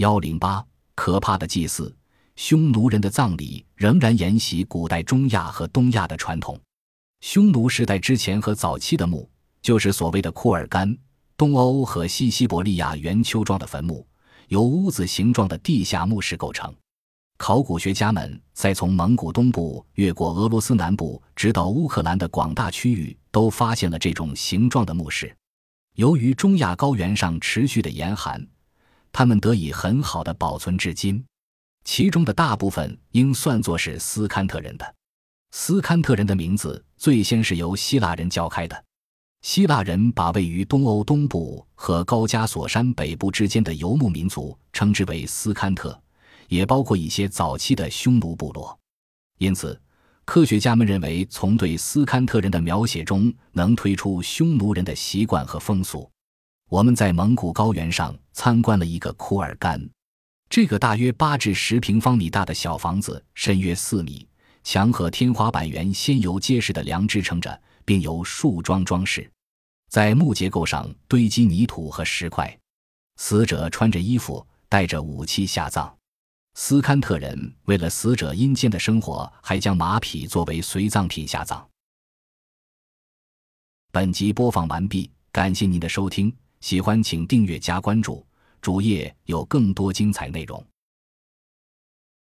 幺零八，可怕的祭祀。匈奴人的葬礼仍然沿袭古代中亚和东亚的传统。匈奴时代之前和早期的墓，就是所谓的库尔干。东欧和西西伯利亚圆丘状的坟墓，由屋子形状的地下墓室构成。考古学家们在从蒙古东部越过俄罗斯南部，直到乌克兰的广大区域，都发现了这种形状的墓室。由于中亚高原上持续的严寒，它们得以很好的保存至今。其中的大部分应算作是斯堪特人的。斯堪特人的名字最先是由希腊人教开的。希腊人把位于东欧东部和高加索山北部之间的游牧民族称之为斯堪特，也包括一些早期的匈奴部落。因此，科学家们认为，从对斯堪特人的描写中能推出匈奴人的习惯和风俗。我们在蒙古高原上参观了一个库尔干。这个大约八至十平方米大的小房子，深约四米，墙和天花板原先由结实的梁支撑着，并由树桩装饰。在木结构上堆积泥土和石块。死者穿着衣服，带着武器下葬。斯堪特人为了死者阴间的生活，还将马匹作为随葬品下葬。本集播放完毕，感谢您的收听，喜欢请订阅加关注。主页有更多精彩内容。